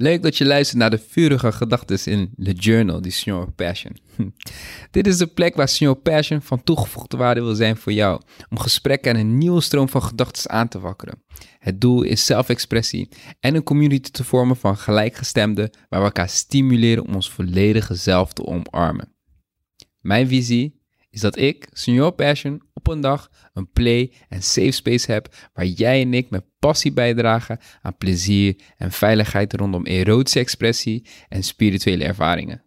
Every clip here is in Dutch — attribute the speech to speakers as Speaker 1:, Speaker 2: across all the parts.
Speaker 1: Leuk dat je luistert naar de vurige gedachten in The Journal, die Senior Passion. Dit is de plek waar Senior Passion van toegevoegde waarde wil zijn voor jou, om gesprekken en een nieuwe stroom van gedachten aan te wakkeren. Het doel is zelfexpressie en een community te vormen van gelijkgestemden waar we elkaar stimuleren om ons volledige zelf te omarmen. Mijn visie is dat ik, Senior Passion, op een dag een play en safe space heb waar jij en ik met passie bijdragen aan plezier en veiligheid rondom erotische expressie en spirituele ervaringen.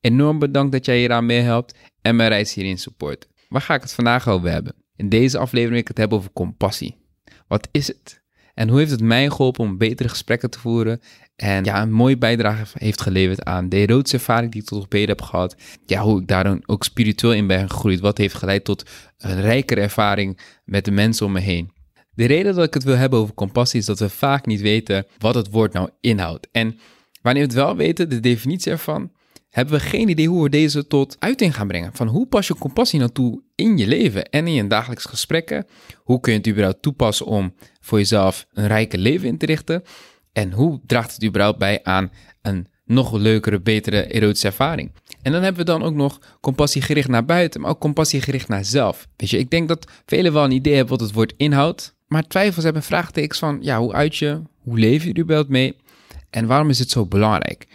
Speaker 1: Enorm bedankt dat jij hieraan meehelpt en mijn reis hierin support. Waar ga ik het vandaag over hebben? In deze aflevering wil ik het hebben over compassie. Wat is het? En hoe heeft het mij geholpen om betere gesprekken te voeren? En ja, een mooie bijdrage heeft geleverd aan de erotische ervaring die ik tot op heden heb gehad. Ja, hoe ik daar ook spiritueel in ben gegroeid. Wat heeft geleid tot een rijkere ervaring met de mensen om me heen. De reden dat ik het wil hebben over compassie is dat we vaak niet weten wat het woord nou inhoudt. En wanneer we het wel weten, de definitie ervan, hebben we geen idee hoe we deze tot uiting gaan brengen. Van hoe pas je compassie nou toe in je leven en in je dagelijks gesprekken? Hoe kun je het überhaupt toepassen om voor jezelf een rijke leven in te richten? En hoe draagt het überhaupt bij aan een nog leukere, betere erotische ervaring? En dan hebben we dan ook nog compassie gericht naar buiten, maar ook compassie gericht naar zelf. Weet je, ik denk dat velen wel een idee hebben wat het woord inhoudt, maar twijfels hebben vraagtekens van, ja, hoe uit je, hoe leef je er überhaupt mee en waarom is het zo belangrijk?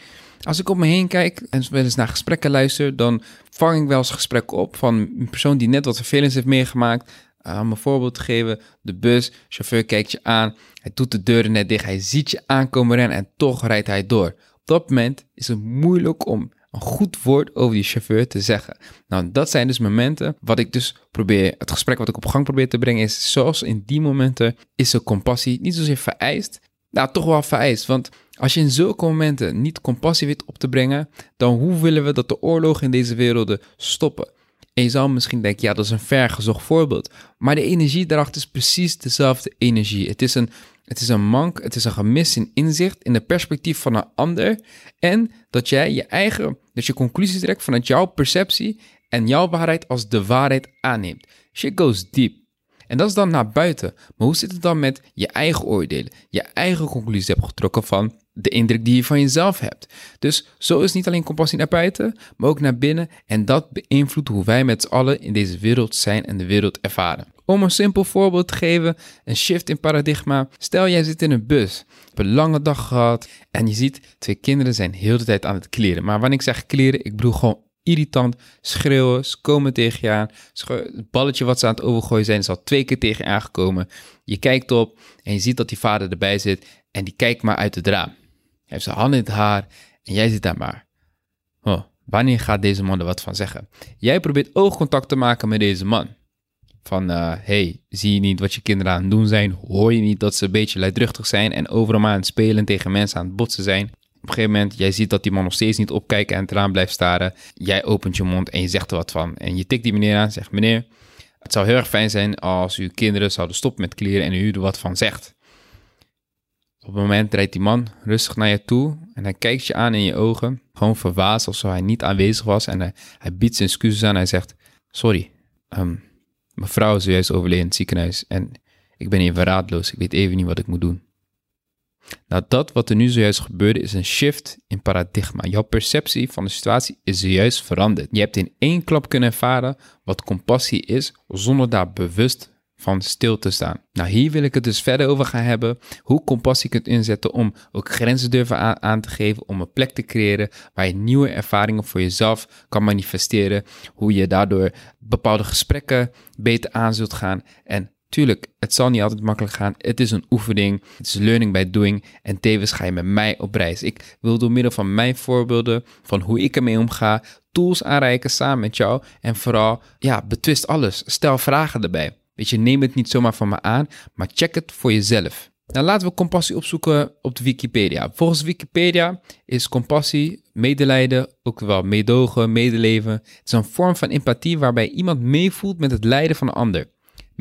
Speaker 1: Als ik op me heen kijk en wel eens naar gesprekken luister, dan vang ik wel eens gesprekken op van een persoon die net wat vervelends heeft meegemaakt. Uh, om een voorbeeld te geven, de bus, chauffeur kijkt je aan, hij doet de deuren net dicht, hij ziet je aankomen rennen en toch rijdt hij door. Op dat moment is het moeilijk om een goed woord over die chauffeur te zeggen. Nou, dat zijn dus momenten wat ik dus probeer, het gesprek wat ik op gang probeer te brengen is, zoals in die momenten is de compassie niet zozeer vereist, nou toch wel vereist, want als je in zulke momenten niet compassie weet op te brengen, dan hoe willen we dat de oorlogen in deze werelden stoppen? En je zou misschien denken, ja, dat is een vergezocht voorbeeld. Maar de energie daarachter is precies dezelfde energie. Het is een, het is een mank, het is een gemis in inzicht, in de perspectief van een ander. En dat jij je eigen, dat je conclusies trekt vanuit jouw perceptie en jouw waarheid als de waarheid aanneemt. Shit goes deep. En dat is dan naar buiten. Maar hoe zit het dan met je eigen oordelen? Je eigen conclusies hebt getrokken van de indruk die je van jezelf hebt. Dus zo is niet alleen compassie naar buiten, maar ook naar binnen. En dat beïnvloedt hoe wij met z'n allen in deze wereld zijn en de wereld ervaren. Om een simpel voorbeeld te geven, een shift in paradigma. Stel jij zit in een bus, hebt een lange dag gehad en je ziet twee kinderen zijn heel de tijd aan het kleren. Maar wanneer ik zeg kleren, ik bedoel gewoon irritant schreeuwen, ze komen tegen je aan. Het balletje wat ze aan het overgooien zijn is al twee keer tegen je aangekomen. Je kijkt op en je ziet dat die vader erbij zit en die kijkt maar uit het raam. Hij heeft zijn handen in het haar en jij zit daar maar. Wanneer gaat deze man er wat van zeggen? Jij probeert oogcontact te maken met deze man. Van, uh, hey, zie je niet wat je kinderen aan het doen zijn? Hoor je niet dat ze een beetje luidruchtig zijn en overal aan het spelen tegen mensen aan het botsen zijn? Op een gegeven moment, jij ziet dat die man nog steeds niet opkijken en het raam blijft staren. Jij opent je mond en je zegt er wat van. En je tikt die meneer aan en zegt, meneer, het zou heel erg fijn zijn als uw kinderen zouden stoppen met kleren en u er wat van zegt. Op het moment rijdt die man rustig naar je toe en hij kijkt je aan in je ogen. Gewoon verbaasd alsof hij niet aanwezig was en hij, biedt zijn excuses aan. Hij zegt, sorry, um, mijn vrouw is juist overleden in het ziekenhuis en ik ben even raadloos. Ik weet even niet wat ik moet doen. Nou, dat wat er nu zojuist gebeurde is een shift in paradigma. Jouw perceptie van de situatie is zojuist veranderd. Je hebt in één klap kunnen ervaren wat compassie is, zonder daar bewust van stil te staan. Nou, hier wil ik het dus verder over gaan hebben. Hoe compassie kunt inzetten om ook grenzen durven aan, te geven. Om een plek te creëren waar je nieuwe ervaringen voor jezelf kan manifesteren. Hoe je daardoor bepaalde gesprekken beter aan zult gaan. En Tuurlijk, het zal niet altijd makkelijk gaan. Het is een oefening. Het is learning by doing. En tevens ga je met mij op reis. Ik wil door middel van mijn voorbeelden, van hoe ik ermee omga, tools aanreiken samen met jou. En vooral, ja, betwist alles. Stel vragen erbij. Weet je, neem het niet zomaar van me aan, maar check het voor jezelf. Nou, laten we compassie opzoeken op de Wikipedia. Volgens Wikipedia is compassie, medelijden, ook wel meedogen, medeleven. Het is een vorm van empathie waarbij iemand meevoelt met het lijden van een ander.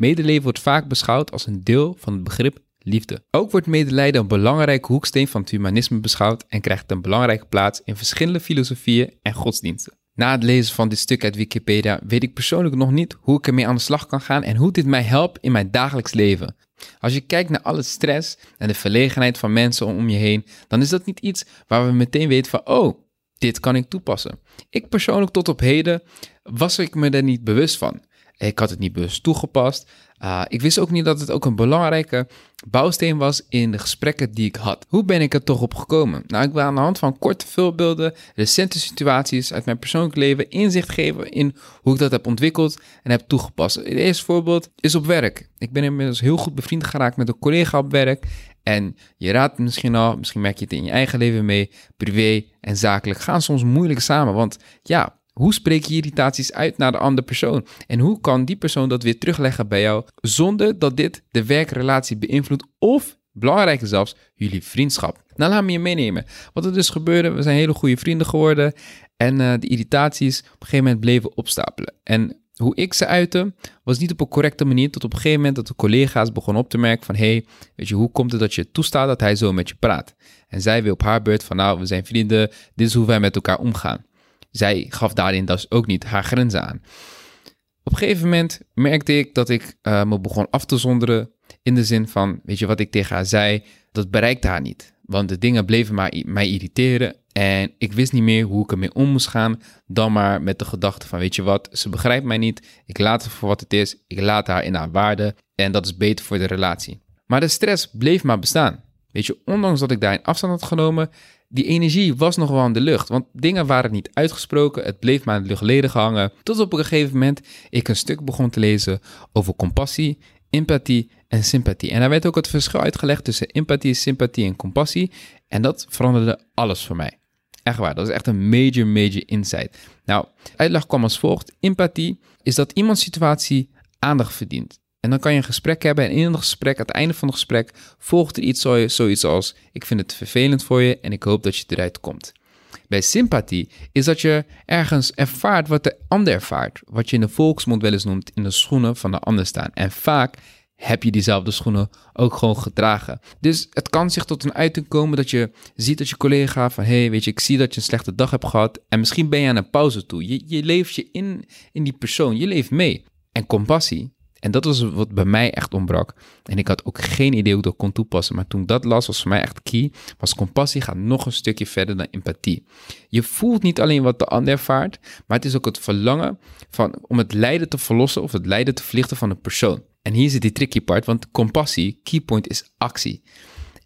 Speaker 1: Medeleven wordt vaak beschouwd als een deel van het begrip liefde. Ook wordt medelijden een belangrijke hoeksteen van het humanisme beschouwd en krijgt een belangrijke plaats in verschillende filosofieën en godsdiensten. Na het lezen van dit stuk uit Wikipedia weet ik persoonlijk nog niet hoe ik ermee aan de slag kan gaan en hoe dit mij helpt in mijn dagelijks leven. Als je kijkt naar alle stress en de verlegenheid van mensen om je heen, dan is dat niet iets waar we meteen weten van, oh, dit kan ik toepassen. Ik persoonlijk tot op heden was ik me er niet bewust van. Ik had het niet bewust toegepast. Uh, ik wist ook niet dat het ook een belangrijke bouwsteen was in de gesprekken die ik had. Hoe ben ik er toch op gekomen? Nou, ik wil aan de hand van korte voorbeelden, recente situaties uit mijn persoonlijk leven inzicht geven in hoe ik dat heb ontwikkeld en heb toegepast. Het eerste voorbeeld is op werk. Ik ben inmiddels heel goed bevriend geraakt met een collega op werk. En je raadt misschien al, misschien merk je het in je eigen leven mee, privé en zakelijk gaan soms moeilijk samen. Want ja, hoe spreek je irritaties uit naar de andere persoon? En hoe kan die persoon dat weer terugleggen bij jou zonder dat dit de werkrelatie beïnvloedt of, belangrijker zelfs, jullie vriendschap? Nou, laat me je meenemen. Wat er dus gebeurde, we zijn hele goede vrienden geworden en uh, de irritaties op een gegeven moment bleven opstapelen. En hoe ik ze uitte, was niet op een correcte manier. Tot op een gegeven moment dat de collega's begonnen op te merken van... hey, weet je, hoe komt het dat je toestaat dat hij zo met je praat? En zij weer op haar beurt van... nou, we zijn vrienden, dit is hoe wij met elkaar omgaan. Zij gaf daarin dus ook niet haar grenzen aan. Op een gegeven moment merkte ik dat ik uh, me begon af te zonderen. In de zin van, weet je wat ik tegen haar zei, dat bereikte haar niet. Want de dingen bleven maar mij irriteren. En ik wist niet meer hoe ik ermee om moest gaan. Dan maar met de gedachte van, weet je wat, ze begrijpt mij niet. Ik laat het voor wat het is. Ik laat haar in haar waarde. En dat is beter voor de relatie. Maar de stress bleef maar bestaan. Weet je, ondanks dat ik daarin afstand had genomen, die energie was nog wel in de lucht. Want dingen waren niet uitgesproken, het bleef maar in de lucht ledig hangen. Tot op een gegeven moment ik een stuk begon te lezen over compassie, empathie en sympathie. En daar werd ook het verschil uitgelegd tussen empathie, sympathie en compassie. En dat veranderde alles voor mij. Echt waar, dat is echt een major, major insight. Nou, uitleg kwam als volgt. Empathie is dat iemands situatie aandacht verdient. En dan kan je een gesprek hebben en in een gesprek, aan het einde van het gesprek, volgt er iets zoiets als: Ik vind het vervelend voor je en ik hoop dat je eruit komt. Bij sympathie is dat je ergens ervaart wat de ander ervaart, wat je in de volksmond wel eens noemt in de schoenen van de ander staan. En vaak heb je diezelfde schoenen ook gewoon gedragen. Dus het kan zich tot een uiting komen dat je ziet dat je collega van... hé, hey, weet je, ik zie dat je een slechte dag hebt gehad... en misschien ben je aan een pauze toe. Je, je leeft je in, in die persoon, je leeft mee. En compassie en dat was wat bij mij echt ontbrak. En ik had ook geen idee hoe ik dat kon toepassen. Maar toen dat las, was voor mij echt key. Was compassie gaat nog een stukje verder dan empathie. Je voelt niet alleen wat de ander ervaart, maar het is ook het verlangen van, om het lijden te verlossen of het lijden te verlichten van een persoon. En hier zit die tricky part, want compassie, keypoint is actie.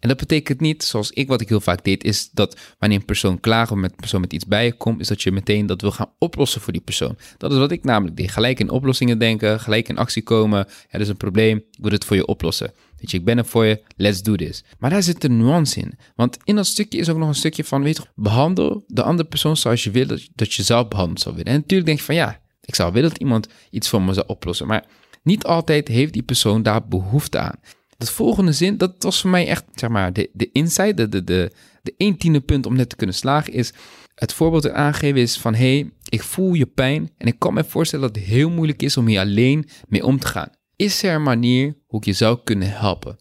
Speaker 1: En dat betekent niet, zoals ik wat ik heel vaak deed, is dat wanneer een persoon klaagt of met een persoon met iets bij je komt, is dat je meteen dat wil gaan oplossen voor die persoon. Dat is wat ik namelijk deed. Gelijk in oplossingen denken, gelijk in actie komen. Er is een probleem, ik wil het voor je oplossen. Weet je, ik ben er voor je, let's do this. Maar daar zit een nuance in. Want in dat stukje is ook nog een stukje van, weet je, behandel de andere persoon zoals je wil dat, dat je zelf behandeld zou willen. En natuurlijk denk je van, ja, ik zou willen dat iemand iets voor me zou oplossen. Maar niet altijd heeft die persoon daar behoefte aan. Dat volgende zin, dat was voor mij echt, zeg maar, de, de insight, de, de, de, de één tiende punt om net te kunnen slagen, is het voorbeeld te aangeven is van, hé, hey, ik voel je pijn en ik kan me voorstellen dat het heel moeilijk is om hier alleen mee om te gaan. Is er een manier hoe ik je zou kunnen helpen?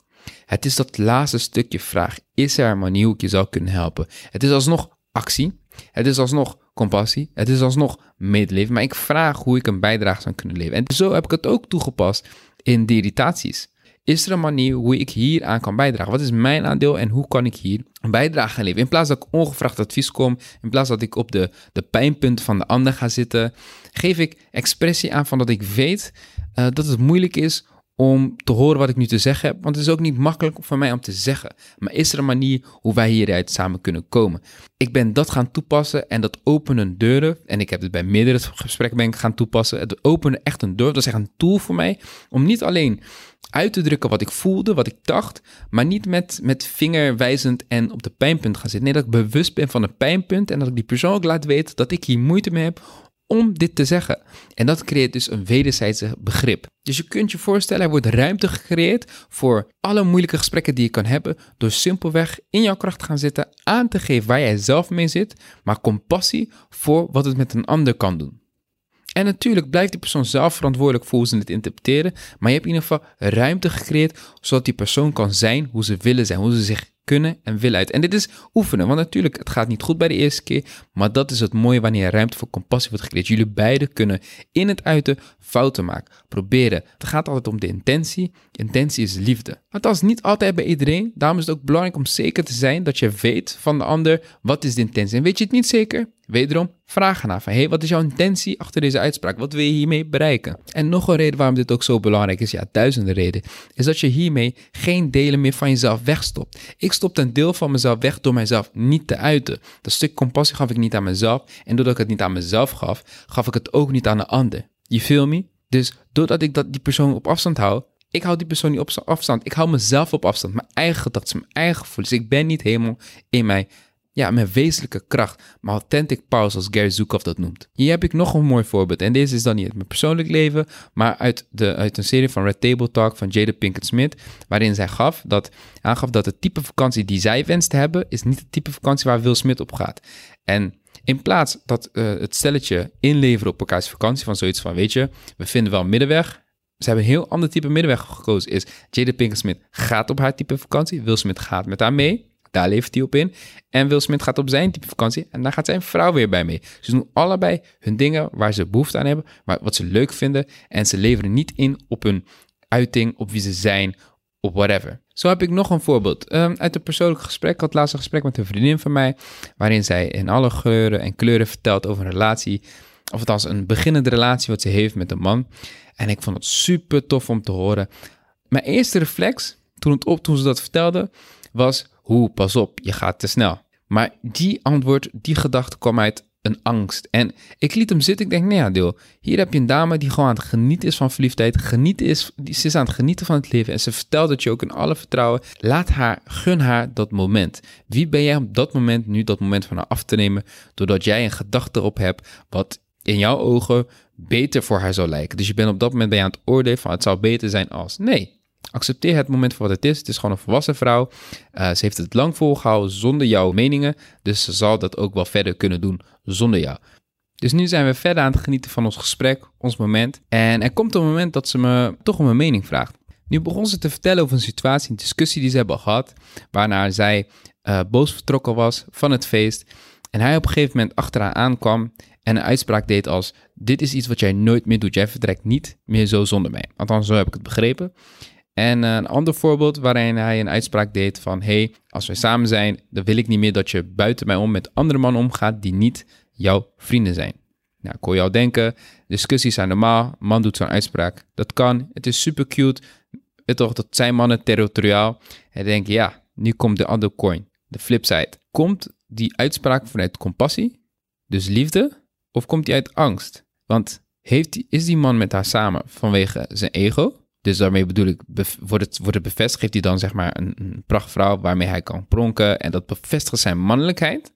Speaker 1: Het is dat laatste stukje vraag. Is er een manier hoe ik je zou kunnen helpen? Het is alsnog actie. Het is alsnog compassie. Het is alsnog medeleven. Maar ik vraag hoe ik een bijdrage zou kunnen leveren. En zo heb ik het ook toegepast in de irritaties. Is er een manier hoe ik hier aan kan bijdragen? Wat is mijn aandeel en hoe kan ik hier een bijdrage leveren? In plaats dat ik ongevraagd advies kom, in plaats dat ik op de, de pijnpunten van de ander ga zitten, geef ik expressie aan van dat ik weet uh, dat het moeilijk is om te horen wat ik nu te zeggen heb. Want het is ook niet makkelijk voor mij om te zeggen. Maar is er een manier hoe wij hieruit samen kunnen komen? Ik ben dat gaan toepassen en dat openen deuren. En ik heb het bij meerdere gesprekken ben ik gaan toepassen. Het openen echt een deur. Dat is echt een tool voor mij om niet alleen uit te drukken wat ik voelde, wat ik dacht, maar niet met, met vingerwijzend en op de pijnpunt gaan zitten. Nee, dat ik bewust ben van een pijnpunt en dat ik die persoon ook laat weten dat ik hier moeite mee heb om dit te zeggen. En dat creëert dus een wederzijdse begrip. Dus je kunt je voorstellen, er wordt ruimte gecreëerd voor alle moeilijke gesprekken die je kan hebben, door simpelweg in jouw kracht te gaan zitten, aan te geven waar jij zelf mee zit, maar compassie voor wat het met een ander kan doen. En natuurlijk blijft die persoon zelf verantwoordelijk voor hoe ze het interpreteren, maar je hebt in ieder geval ruimte gecreëerd zodat die persoon kan zijn hoe ze willen zijn, hoe ze zich kunnen en willen uit. En dit is oefenen, want natuurlijk, het gaat niet goed bij de eerste keer, maar dat is het mooie wanneer ruimte voor compassie wordt gecreëerd. Jullie beiden kunnen in het uiten fouten maken, proberen. Het gaat altijd om de intentie. Intentie is liefde. Althans, niet altijd bij iedereen. Daarom is het ook belangrijk om zeker te zijn dat je weet van de ander wat is de intentie. En weet je het niet zeker? Wederom, vraag ernaar van, hey, wat is jouw intentie achter deze uitspraak? Wat wil je hiermee bereiken? En nog een reden waarom dit ook zo belangrijk is, ja, duizenden redenen, is dat je hiermee geen delen meer van jezelf wegstopt. Ik stopte een deel van mezelf weg door mijzelf niet te uiten. Dat stuk compassie gaf ik niet aan mezelf en doordat ik het niet aan mezelf gaf, gaf ik het ook niet aan de ander. Je feel me? Dus doordat ik dat, die persoon op afstand hou, ik hou die persoon niet op afstand. Ik hou mezelf op afstand. Mijn eigen gedachten, mijn eigen gevoelens. Ik ben niet helemaal in mijn ja, mijn wezenlijke kracht, mijn authentic power, zoals Gary Zukov dat noemt. Hier heb ik nog een mooi voorbeeld. En deze is dan niet uit mijn persoonlijk leven, maar uit, de, uit een serie van Red Table Talk van Jada Pinkett Smith, waarin zij gaf dat, aangaf dat het type vakantie die zij wenst te hebben, is niet het type vakantie waar Will Smith op gaat. En in plaats dat uh, het stelletje inleveren op elkaars vakantie, van zoiets van, weet je, we vinden wel middenweg, ze hebben een heel ander type middenweg gekozen. Is Jada Pinkett Smith gaat op haar type vakantie, Will Smith gaat met haar mee. Daar levert hij op in. En Will Smith gaat op zijn type vakantie en daar gaat zijn vrouw weer bij mee. Ze doen allebei hun dingen waar ze behoefte aan hebben, maar wat ze leuk vinden. En ze leveren niet in op hun uiting, op wie ze zijn, op whatever. Zo heb ik nog een voorbeeld. Um, uit een persoonlijk gesprek. Ik had laatst een gesprek met een vriendin van mij, waarin zij in alle geuren en kleuren vertelt over een relatie. Of althans, een beginnende relatie wat ze heeft met een man. En ik vond het super tof om te horen. Mijn eerste reflex, toen, het op, toen ze dat vertelde, was hoe, pas op, je gaat te snel. Maar die antwoord, die gedachte kwam uit een angst. En ik liet hem zitten. Ik denk, nee, ja, deel. Hier heb je een dame die gewoon aan het genieten is van verliefdheid. Genieten is, ze is aan het genieten van het leven. En ze vertelt het je ook in alle vertrouwen. Laat haar, gun haar dat moment. Wie ben jij op dat moment nu dat moment van haar af te nemen? Doordat jij een gedachte erop hebt wat in jouw ogen beter voor haar zou lijken. Dus je bent op dat moment bij aan het oordelen van het zou beter zijn als. Nee, Accepteer het moment voor wat het is. Het is gewoon een volwassen vrouw. Uh, ze heeft het lang volgehouden zonder jouw meningen. Dus ze zal dat ook wel verder kunnen doen zonder jou. Dus nu zijn we verder aan het genieten van ons gesprek, ons moment. En er komt een moment dat ze me toch om een mening vraagt. Nu begon ze te vertellen over een situatie, een discussie die ze hebben gehad. Waarna zij uh, boos vertrokken was van het feest. En hij op een gegeven moment achter haar aankwam en een uitspraak deed als: Dit is iets wat jij nooit meer doet. Jij vertrekt niet meer zo zonder mij. Althans, zo heb ik het begrepen. En eh, een ander voorbeeld waarin hij een uitspraak deed van... hey, als wij samen zijn, dan wil ik niet meer dat je buiten mij om met andere mannen omgaat die niet jouw vrienden zijn. Nou, ik hoor jou denken, discussies zijn normaal, man doet zo'n uitspraak. Dat kan, het is super cute, weet toch, dat zijn mannen territoriaal. En denk je, ja, nu komt de andere coin, de flipside. Komt die uitspraak vanuit compassie, dus liefde, of komt die uit angst? Want heeft die, is die man met haar samen vanwege zijn ego dus daarmee bedoel ik, wordt het, wordt het bevestigd, heeft hij dan zeg maar een, prachtvrouw waarmee hij kan pronken en dat bevestigt zijn mannelijkheid.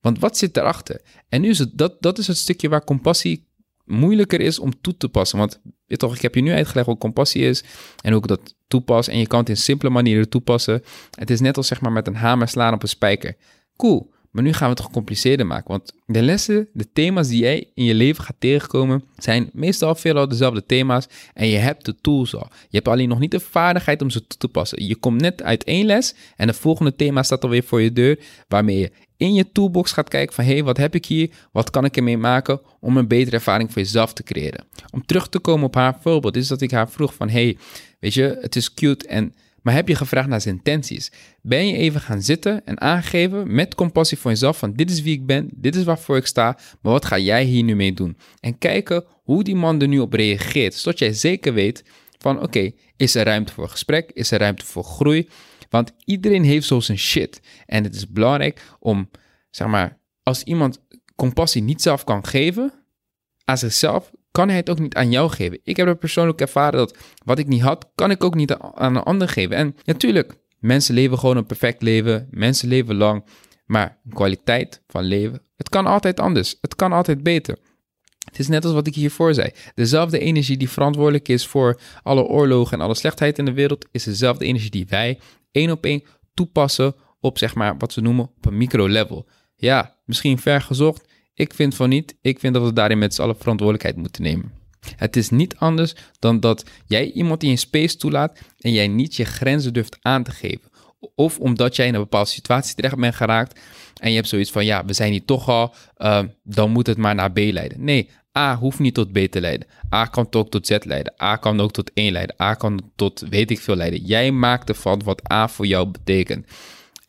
Speaker 1: Want wat zit daarachter? En nu is het, dat, dat is het stukje waar compassie moeilijker is om toe te passen. Want toch, ik heb je nu uitgelegd wat compassie is en hoe ik dat toepas. En je kan het in simpele manieren toepassen. Het is net als zeg maar met een hamer slaan op een spijker. Cool. Maar nu gaan we het gecompliceerder maken. Want de lessen, de thema's die jij in je leven gaat tegenkomen, zijn meestal veelal dezelfde thema's. En je hebt de tools al. Je hebt alleen nog niet de vaardigheid om ze toe te passen. Je komt net uit één les en de volgende thema staat alweer voor je deur. Waarmee je in je toolbox gaat kijken van hé, hey, wat heb ik hier? Wat kan ik ermee maken om een betere ervaring voor jezelf te creëren? Om terug te komen op haar voorbeeld, is dat ik haar vroeg van hé, hey, weet je, het is cute en maar heb je gevraagd naar zijn intenties? Ben je even gaan zitten en aangeven met compassie voor jezelf van dit is wie ik ben, dit is waarvoor ik sta, maar wat ga jij hier nu mee doen? En kijken hoe die man er nu op reageert, zodat jij zeker weet van oké, is er ruimte voor gesprek, is er ruimte voor groei? Want iedereen heeft zo zijn shit. En het is belangrijk om, zeg maar, als iemand compassie niet zelf kan geven aan zichzelf, kan hij het ook niet aan jou geven. Ik heb er persoonlijk ervaren dat wat ik niet had, kan ik ook niet aan een ander geven. En natuurlijk, mensen leven gewoon een perfect leven, mensen leven lang, maar kwaliteit van leven, het kan altijd anders, het kan altijd beter. Het is net als wat ik hiervoor zei. Dezelfde energie die verantwoordelijk is voor alle oorlogen en alle slechtheid in de wereld, is dezelfde energie die wij één op één toepassen op zeg maar wat we noemen op een micro-level. Ja, misschien ver gezocht, ik vind van niet. Ik vind dat we daarin met z'n allen verantwoordelijkheid moeten nemen. Het is niet anders dan dat jij iemand in je space toelaat en jij niet je grenzen durft aan te geven. Of omdat jij in een bepaalde situatie terecht bent geraakt en je hebt zoiets van, ja, we zijn hier toch al, uh, dan moet het maar naar B leiden. Nee, A hoeft niet tot B te leiden. A kan ook tot Z leiden. A kan ook tot 1 leiden. A kan tot weet ik veel leiden. Jij maakt ervan wat A voor jou betekent.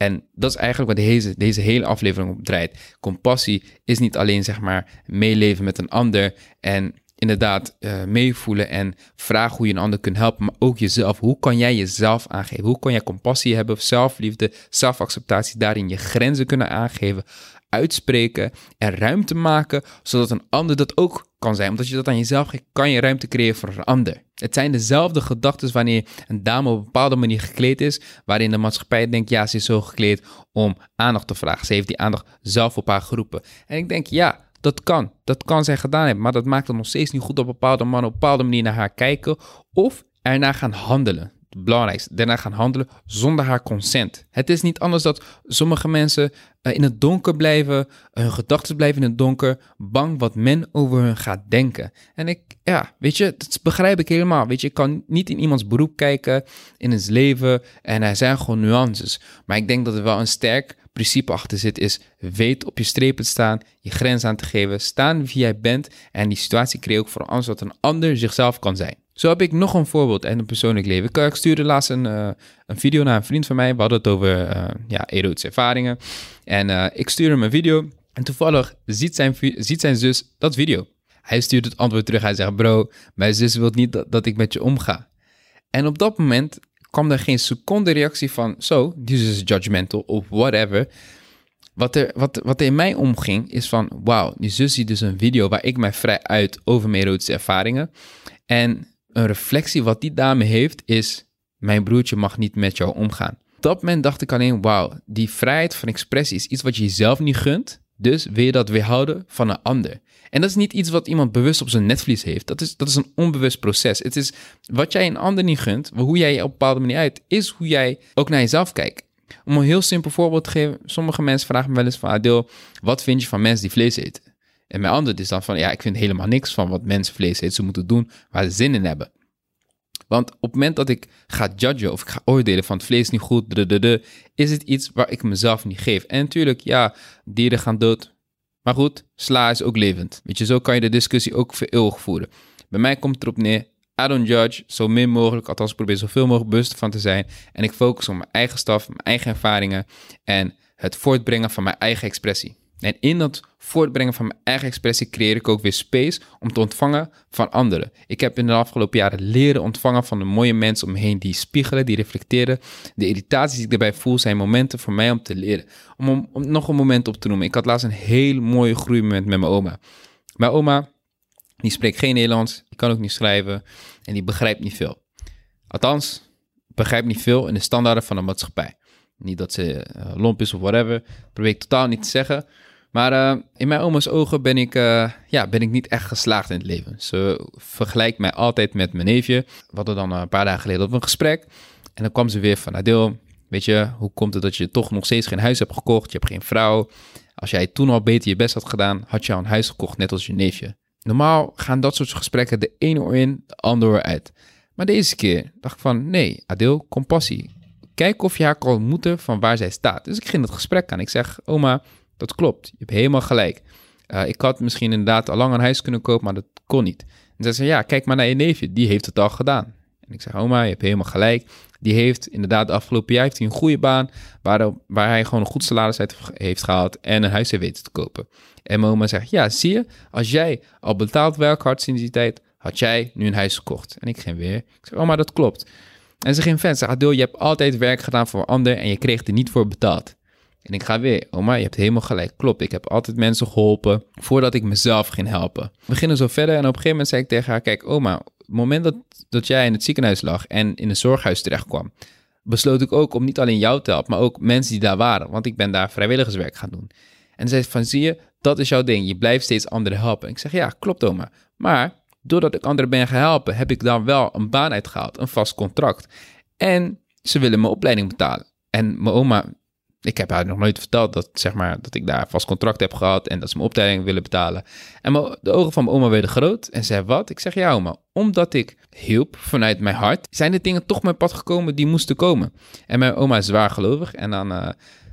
Speaker 1: En dat is eigenlijk wat deze, deze hele aflevering op draait. Compassie is niet alleen zeg maar meeleven met een ander en inderdaad uh, meevoelen en vragen hoe je een ander kunt helpen, maar ook jezelf. Hoe kan jij jezelf aangeven? Hoe kan jij compassie hebben, zelfliefde, zelfacceptatie, daarin je grenzen kunnen aangeven, uitspreken en ruimte maken, zodat een ander dat ook kan zijn. Omdat je dat aan jezelf kan je ruimte creëren voor een ander. Het zijn dezelfde gedachten wanneer een dame op een bepaalde manier gekleed is, waarin de maatschappij denkt, ja, ze is zo gekleed om aandacht te vragen. Ze heeft die aandacht zelf op haar geroepen. En ik denk, ja, dat kan. Dat kan zij gedaan hebben, maar dat maakt het nog steeds niet goed op bepaalde mannen op een bepaalde manier naar haar kijken of ernaar gaan handelen het belangrijkste, daarna gaan handelen zonder haar consent. Het is niet anders dat sommige mensen uh, in het donker blijven, hun gedachten blijven in het donker, bang wat men over hun gaat denken. En ik, ja, weet je, dat begrijp ik helemaal. Weet je, ik kan niet in iemands beroep kijken, in het leven, en er zijn gewoon nuances. Maar ik denk dat er wel een sterk principe achter zit, is weet op je strepen te staan, je grens aan te geven, staan wie jij bent en die situatie creëer ook voor een zodat een ander zichzelf kan zijn. Zo heb ik nog een voorbeeld uit een persoonlijk leven. Ik, stuurde laatst een, uh, een video naar een vriend van mij. We hadden het over uh, ja, erotische ervaringen. En ik stuurde hem een video. En toevallig ziet zijn, ziet zijn zus dat video. Hij stuurt het antwoord terug. Hij zegt, bro, mijn zus wil niet dat, dat ik met je omga. En op dat moment kwam er geen seconde reactie van... Zo, die zus is judgmental of whatever. Wat er, wat, wat er in mij omging is van... Wauw, die zus ziet dus een video waar ik mij vrij uit over mijn erotische ervaringen. En een reflectie wat die dame heeft is: mijn broertje mag niet met jou omgaan. Op dat moment dacht ik alleen: wauw, die vrijheid van expressie is iets wat je jezelf niet gunt. Dus wil je dat weerhouden van een ander. En dat is niet iets wat iemand bewust op zijn netvlies heeft. Dat is, dat is een onbewust proces. Het is wat jij een ander niet gunt, hoe jij je op een bepaalde manier uit, is hoe jij ook naar jezelf kijkt. Om een heel simpel voorbeeld te geven, sommige mensen vragen me wel eens van Adil, wat vind je van mensen die vlees eten? En mijn antwoord is dan van, ja, ik vind helemaal niks van wat mensen vlees eten. Ze moeten doen waar ze zin in hebben. Want op het moment dat ik ga judgen of ik ga oordelen van het vlees niet goed, is het iets waar ik mezelf niet geef. En natuurlijk, ja, dieren gaan dood. Maar goed, sla is ook levend. Weet je, zo kan je de discussie ook eeuwig voeren. Bij mij komt het erop neer, I don't judge, zo min mogelijk, althans probeer zoveel mogelijk bewust van te zijn. En ik focus op mijn eigen staf, mijn eigen ervaringen en het voortbrengen van mijn eigen expressie. En in dat voortbrengen van mijn eigen expressie creëer ik ook weer space om te ontvangen van anderen. Ik heb in de afgelopen jaren leren ontvangen van de mooie mensen om me heen die spiegelen, die reflecteren. De irritaties die ik erbij voel zijn momenten voor mij om te leren. Om, om, nog een moment op te noemen. Ik had laatst een heel mooi groeimoment met mijn oma. Mijn oma, die spreekt geen Nederlands, die kan ook niet schrijven en die begrijpt niet veel. Althans, begrijpt niet veel in de standaarden van de maatschappij. Niet dat ze uh, lomp is of whatever, probeer ik totaal niet te zeggen. Maar uh, in mijn oma's ogen ben ik, uh, ja, ben ik niet echt geslaagd in het leven. Ze vergelijkt mij altijd met mijn neefje. We hadden dan een paar dagen geleden op een gesprek. En dan kwam ze weer van, Adil, weet je, hoe komt het dat je toch nog steeds geen huis hebt gekocht? Je hebt geen vrouw. Als jij toen al beter je best had gedaan, had je al een huis gekocht, net als je neefje. Normaal gaan dat soort gesprekken de ene oor in, de andere oor uit. Maar deze keer dacht ik van, nee, Adil, compassie. Kijk of je haar kan ontmoeten van waar zij staat. Dus ik ging het gesprek aan. Ik zeg, oma, dat klopt. Je hebt helemaal gelijk. Uh, ik had misschien inderdaad al lang een huis kunnen kopen, maar dat kon niet. En ze zei, ja, kijk maar naar je neefje. Die heeft het al gedaan. En ik zeg, oma, je hebt helemaal gelijk. Die heeft inderdaad de afgelopen jaar heeft hij een goede baan, waar, waar hij gewoon een goed salaris uit heeft gehaald en een huis heeft weten te kopen. En mijn oma zegt, ja, zie je, als jij al betaald werk had sinds die tijd, had jij nu een huis gekocht. En ik ging weer. Ik zeg, oma, dat klopt. En ze ging verder. Ze Adil, je hebt altijd werk gedaan voor een ander en je kreeg er niet voor betaald. En ik ga weer, oma, je hebt helemaal gelijk. Klopt, ik heb altijd mensen geholpen voordat ik mezelf ging helpen. We beginnen zo verder en op een gegeven moment zei ik tegen haar, kijk oma, het moment dat, dat jij in het ziekenhuis lag en in een zorghuis terecht kwam, besloot ik ook om niet alleen jou te helpen, maar ook mensen die daar waren. Want ik ben daar vrijwilligerswerk gaan doen. En ze zei van, zie je, dat is jouw ding. Je blijft steeds anderen helpen. ik zeg, ja, klopt oma. Maar doordat ik anderen ben geholpen, heb ik dan wel een baan uitgehaald, een vast contract. En ze willen mijn opleiding betalen. En mijn oma Ik heb haar nog nooit verteld dat, zeg maar, dat ik daar vast contract heb gehad en dat ze mijn opleiding willen betalen. En de ogen van mijn oma werden groot en zei, wat? Ik zeg, ja oma, omdat ik hielp vanuit mijn hart, zijn de dingen toch mijn pad gekomen die moesten komen. En mijn oma is zwaar gelovig en dan uh,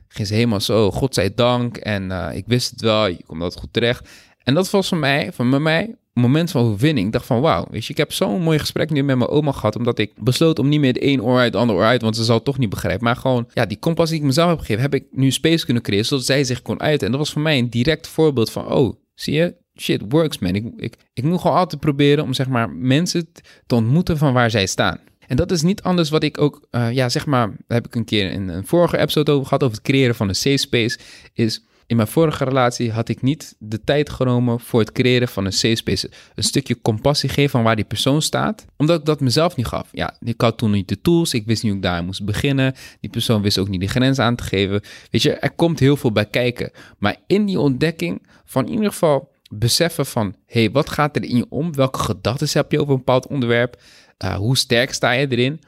Speaker 1: ging ze helemaal zo, God zij dank en uh, ik wist het wel, je komt altijd goed terecht. En dat was voor mij, voor mij moment van overwinning. Dacht van wauw, weet je, ik heb zo'n mooi gesprek nu met mijn oma gehad. Omdat ik besloot om niet meer de één oor uit, de andere oor uit. Want ze zal het toch niet begrijpen. Maar gewoon, ja, die kompas die ik mezelf heb gegeven, heb ik nu space kunnen creëren. Zodat zij zich kon uiten. En dat was voor mij een direct voorbeeld van, oh, zie je, shit works man. Ik, ik, ik moet gewoon altijd proberen om zeg maar mensen te ontmoeten van waar zij staan. En dat is niet anders wat ik ook, uh, ja, zeg maar, heb ik een keer in een vorige episode over gehad, over het creëren van een safe space, is in mijn vorige relatie had ik niet de tijd genomen voor het creëren van een safe space. Een stukje compassie geven van waar die persoon staat. Omdat ik dat mezelf niet gaf. Ja, ik had toen niet de tools. Ik wist niet hoe ik daar moest beginnen. Die persoon wist ook niet de grens aan te geven. Weet je, er komt heel veel bij kijken. Maar in die ontdekking van in ieder geval beseffen van... hé, hey, wat gaat er in je om? Welke gedachten heb je over een bepaald onderwerp? Uh, hoe sterk sta je erin?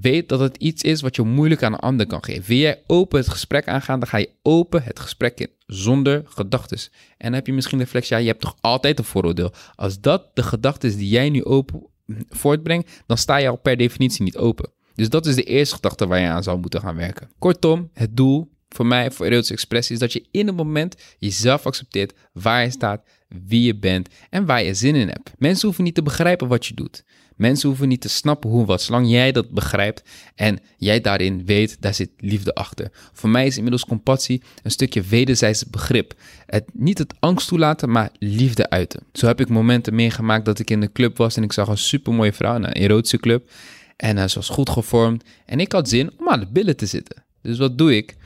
Speaker 1: Weet dat het iets is wat je moeilijk aan een ander kan geven. Wil jij open het gesprek aangaan, dan ga je open het gesprek in, zonder gedachten. En dan heb je misschien de reflex, ja, je hebt toch altijd een vooroordeel. Als dat de gedachte is die jij nu open voortbrengt, dan sta je al per definitie niet open. Dus dat is de eerste gedachte waar je aan zou moeten gaan werken. Kortom, het doel voor mij, voor erotische expressie, is dat je in een moment jezelf accepteert waar je staat, wie je bent en waar je zin in hebt. Mensen hoeven niet te begrijpen wat je doet. Mensen hoeven niet te snappen hoe wat, zolang jij dat begrijpt en jij daarin weet, daar zit liefde achter. Voor mij is inmiddels compassie een stukje wederzijds begrip. Het, niet het angst toelaten, maar liefde uiten. Zo heb ik momenten meegemaakt dat ik in de club was en ik zag een supermooie vrouw, een erotische club. En uh, ze was goed gevormd en ik had zin om aan de billen te zitten. Dus wat doe ik?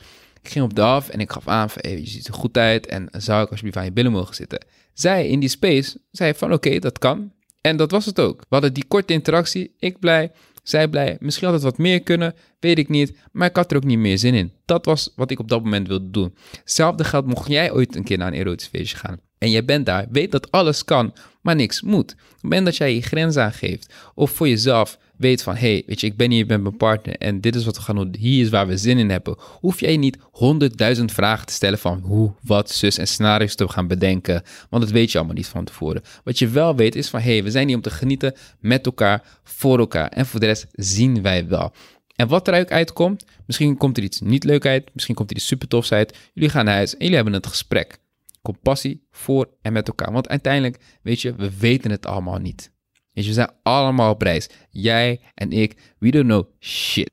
Speaker 1: Ik ging op de af en ik gaf aan van, hey, je ziet er goed uit en zou ik alsjeblieft aan je billen mogen zitten? Zij in die space zei van, oké, dat kan. En dat was het ook. We hadden die korte interactie. Ik blij, zij blij. Misschien had het wat meer kunnen, weet ik niet. Maar ik had er ook niet meer zin in. Dat was wat ik op dat moment wilde doen. Hetzelfde geldt mocht jij ooit een keer naar een erotisch feestje gaan. En jij bent daar, weet dat alles kan, maar niks moet. Op het moment dat jij je grens aangeeft, of voor jezelf weet van, hey, weet je, ik ben hier met mijn partner en dit is wat we gaan doen, hier is waar we zin in hebben, hoef jij niet honderdduizend vragen te stellen van hoe, wat, zus en scenario's te gaan bedenken, want dat weet je allemaal niet van tevoren. Wat je wel weet is van, hey, we zijn hier om te genieten met elkaar, voor elkaar en voor de rest zien wij wel. En wat eruit uitkomt, misschien komt er iets niet leuk uit, misschien komt er iets super tofs uit, jullie gaan naar huis en jullie hebben het gesprek. Compassie voor en met elkaar. Want uiteindelijk, weet je, we weten het allemaal niet. Weet je, we zijn allemaal op reis. Jij en ik, we don't know shit.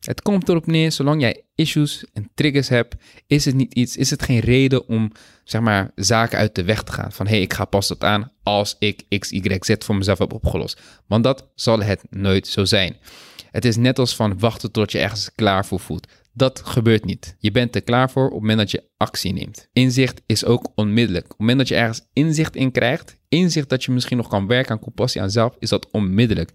Speaker 1: Het komt erop neer, zolang jij issues en triggers hebt, is het niet iets, is het geen reden om, zeg maar, zaken uit de weg te gaan. Van, hé, hey, ik ga pas dat aan als ik X, Y, Z voor mezelf heb opgelost. Want dat zal het nooit zo zijn. Het is net als van wachten tot je ergens klaar voor voelt. Dat gebeurt niet. Je bent er klaar voor op het moment dat je actie neemt. Inzicht is ook onmiddellijk. Op het moment dat je ergens inzicht in krijgt, inzicht dat je misschien nog kan werken aan compassie aan zelf, is dat onmiddellijk.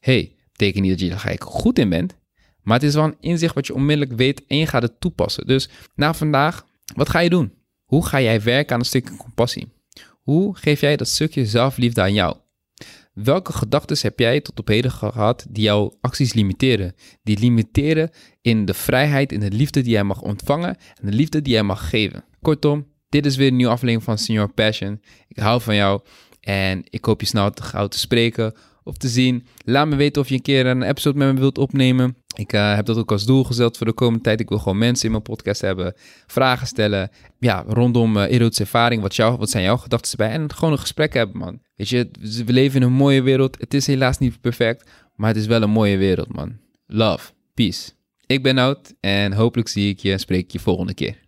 Speaker 1: hey, betekent niet dat je er gelijk goed in bent, maar het is wel een inzicht wat je onmiddellijk weet en je gaat het toepassen. Dus na vandaag, wat ga je doen? Hoe ga jij werken aan een stukje compassie? Hoe geef jij dat stukje zelfliefde aan jou? Welke gedachten heb jij tot op heden gehad die jouw acties limiteren? Die limiteren in de vrijheid, in de liefde die jij mag ontvangen en de liefde die jij mag geven. Kortom, dit is weer een nieuwe aflevering van Senior Passion. Ik hou van jou en ik hoop je snel te gauw te spreken of te zien. Laat me weten of je een keer een episode met me wilt opnemen. Ik uh, heb dat ook als doel gezet voor de komende tijd. Ik wil gewoon mensen in mijn podcast hebben, vragen stellen. Ja, rondom uh, erotische ervaring. Wat, jou, wat zijn jouw gedachten bij? En gewoon een gesprek hebben, man. Weet je, we leven in een mooie wereld. Het is helaas niet perfect, maar het is wel een mooie wereld, man. Love, peace. Ik ben oud en hopelijk zie ik je en spreek ik je volgende keer.